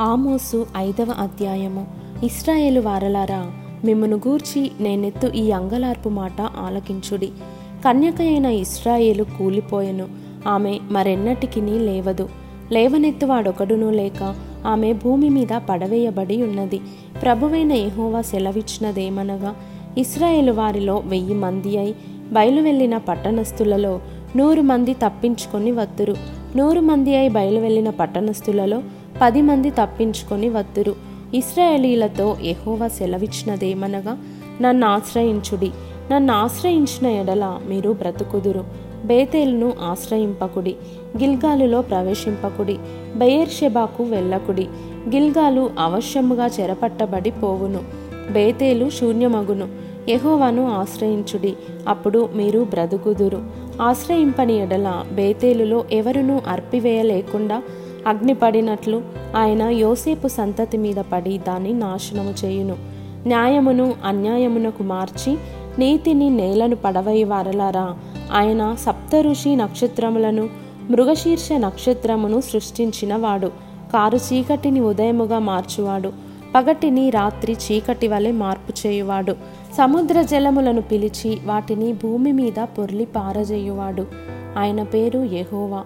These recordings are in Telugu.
ఆమోసు ఐదవ అధ్యాయము. ఇస్రాయేలు వారలారా మిమ్మను గూర్చి నేనెత్తు ఈ అంగలార్పు మాట ఆలకించుడి. కన్యక అయిన ఇస్రాయేలు కూలిపోయెను. ఆమె మరెన్నటికి లేవదు. లేవనెత్తువాడొకడునూ లేక ఆమె భూమి మీద పడవేయబడి ఉన్నది. ప్రభువైన ఎహోవా సెలవిచ్చినదేమనగా ఇస్రాయేలు వారిలో వెయ్యి మంది అయి బయలు వెళ్ళిన పట్టణస్థులలో నూరు మంది తప్పించుకొని వత్తురు. నూరు మంది అయి బయలు వెళ్ళిన పట్టణస్థులలో పది మంది తప్పించుకొని వత్తురు. ఇస్రాయేలీలతో ఎహోవా సెలవిచ్చినదేమనగా నన్ను ఆశ్రయించుడి. నన్ను ఆశ్రయించిన ఎడల మీరు బ్రతుకుదురు. బేతేలును ఆశ్రయింపకుడి. గిల్గాలులో ప్రవేశింపకుడి. బెయేర్షెబాకు వెళ్ళకుడి. గిల్గాలు అవశ్యముగా చెరపట్టబడి పోవును. బేతేలు శూన్యమగును. ఎహోవాను ఆశ్రయించుడి. అప్పుడు మీరు బ్రతుకుదురు. ఆశ్రయింపని ఎడల బేతేలులో ఎవరునూ అర్పివేయలేకుండా అగ్నిపడినట్లు ఆయన యోసేపు సంతతి మీద పడి దాన్ని నాశనము చేయును. న్యాయమును అన్యాయమునకు మార్చి నీతిని నేలను పడవయి వారలారా ఆయన సప్తఋషి నక్షత్రములను మృగశీర్ష నక్షత్రమును సృష్టించినవాడు. కారు చీకటిని ఉదయముగా మార్చువాడు. పగటిని రాత్రి చీకటి వలె మార్పు చేయువాడు. సముద్ర జలములను పిలిచి వాటిని భూమి మీద పొర్లి పారజేయువాడు. ఆయన పేరు యహోవా.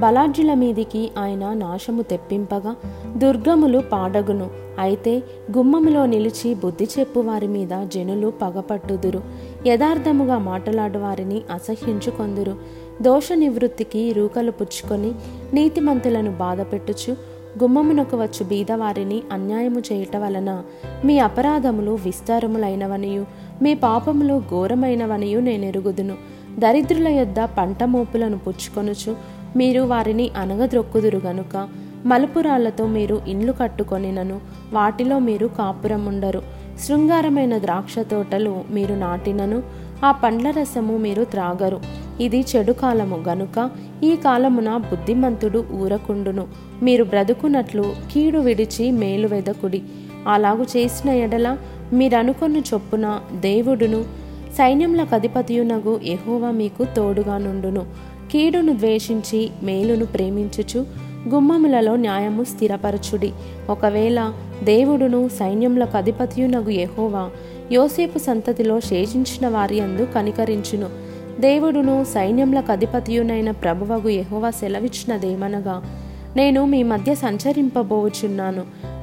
బలాఢ్యుల మీదికి ఆయన నాశము తెప్పింపగా దుర్గములు పాడగును. అయితే గుమ్మములో నిలిచి బుద్ధి చెప్పు వారి మీద జనులు పగపట్టుదురు. యథార్థముగా మాటలాడువారిని అసహ్యించుకొందురు. దోష నివృత్తికి రూకలు పుచ్చుకొని నీతిమంతులను బాధపెట్టుచు గుమ్మమునకు వచ్చు బీదవారిని అన్యాయము చేయుట వలన మీ అపరాధములు విస్తారములైనవనియు మీ పాపములు ఘోరమైనవనియు నేనెరుగుదును. దరిద్రుల యొద్ద పంట మోపులను పుచ్చుకొనుచు మీరు వారిని అనగద్రొక్కుదురు గనుక. మలుపురాళ్ళతో మీరు ఇండ్లు కట్టుకొనినను. వాటిలో మీరు కాపురముండరు. శృంగారమైన ద్రాక్ష తోటలు మీరు నాటినను. ఆ పండ్ల రసము మీరు త్రాగరు. ఇది చెడు కాలము గనుక ఈ కాలమున బుద్ధిమంతుడు ఊరకుండును. మీరు బ్రతుకున్నట్లు కీడు విడిచి మేలు వెదకుడి. అలాగు చేసిన ఎడల మీరనుకొన్న చొప్పున దేవుడును. సైన్యములకు అధిపతియునగు ఎహోవా మీకు తోడుగా నుండును. కీడును ద్వేషించి మేలును ప్రేమించుచు గుమ్మములలో న్యాయము స్థిరపరచుడి. ఒకవేళ దేవుడును సైన్యములకు అధిపతియునగు యెహోవా యోసేపు సంతతిలో శేషించిన వారి అందు కనికరించును. దేవుడును సైన్యములకు అధిపతియునైన ప్రభువగు ఎహోవా సెలవిచ్చినదేమనగా నేను మీ మధ్య సంచరింపబోచున్నాను.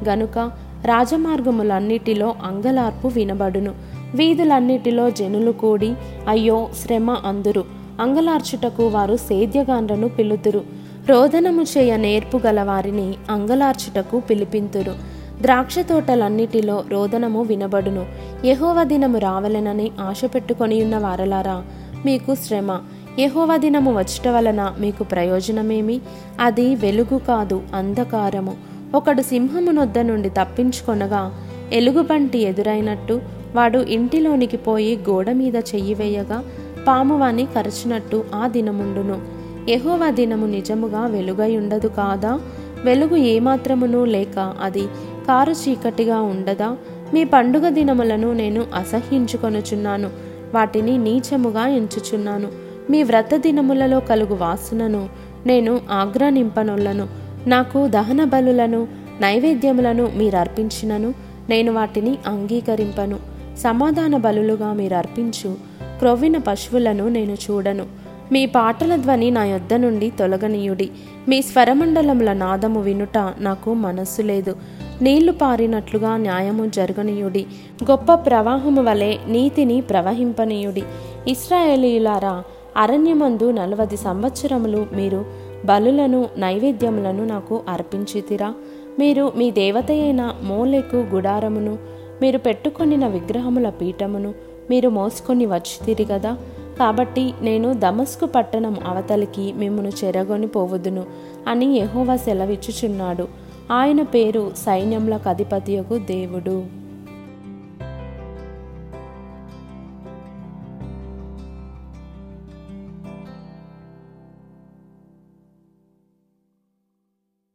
గనుక రాజమార్గములన్నిటిలో అంగలార్పు వినబడును. వీధులన్నిటిలో జనులు కూడి అయ్యో శ్రమ అందురు. అంగలార్చుటకు వారు సేద్యగాండ్రను పిలుతురు. రోదనము చేయ నేర్పు గలవారిని అంగలార్చుటకు పిలిపింతురు. ద్రాక్ష తోటలన్నిటిలో రోదనము వినబడును. యహోవ దినము రావలెనని ఆశ పెట్టుకొని ఉన్న వారలారా మీకు శ్రమ. యహోవ దినము వచ్చట వలన మీకు ప్రయోజనమేమి? అది వెలుగు కాదు అంధకారము. ఒకడు సింహమునొద్ద నుండి తప్పించుకొనగా ఎలుగుబంటి ఎదురైనట్టు వాడు ఇంటిలోనికి పోయి గోడ మీద చెయ్యి వేయగా పామువాని కరచినట్టు ఆ దినముండును. యహోవా దినము నిజముగా వెలుగై ఉండదు కాదా? వెలుగు ఏమాత్రమును లేక అది కారు చీకటిగా ఉండదా? మీ పండుగ దినములను నేను అసహ్యించుకొనుచున్నాను. వాటిని నీచముగా ఎంచుచున్నాను. మీ వ్రత దినములలో కలుగు వాసనను నేను ఆగ్రహింపనొల్లను. నాకు దహన బలులను నైవేద్యములను మీరు అర్పించినను నేను వాటిని అంగీకరింపను. సమాధాన బలులుగా మీరు అర్పించు క్రొవ్విన పశువులను నేను చూడను. మీ పాటల ధ్వని నా యొద్ద నుండి తొలగనీయుడి. మీ స్వరమండలముల నాదము వినుట నాకు మనస్సు లేదు. నీళ్ళు పారినట్లుగా న్యాయము జరగనీయుడి. గొప్ప ప్రవాహము వలె నీతిని ప్రవహింపనీయుడి. ఇస్రాయేలీయులారా అరణ్యమందు నలవది సంవత్సరములు మీరు బలులను నైవేద్యములను నాకు అర్పించితిరా. మీరు మీ దేవత అయిన మోలెకు గుడారమును మీరు పెట్టుకొనిన విగ్రహముల పీఠమును మీరు మోసుకొని వచ్చితిరి కదా. కాబట్టి నేను దమస్కు పట్టణం అవతలికి మిమ్మను చెరగొని పోవుదును అని యహోవా సెలవిచ్చుచున్నాడు. ఆయన పేరు సైన్యములకు అధిపతియకు దేవుడు.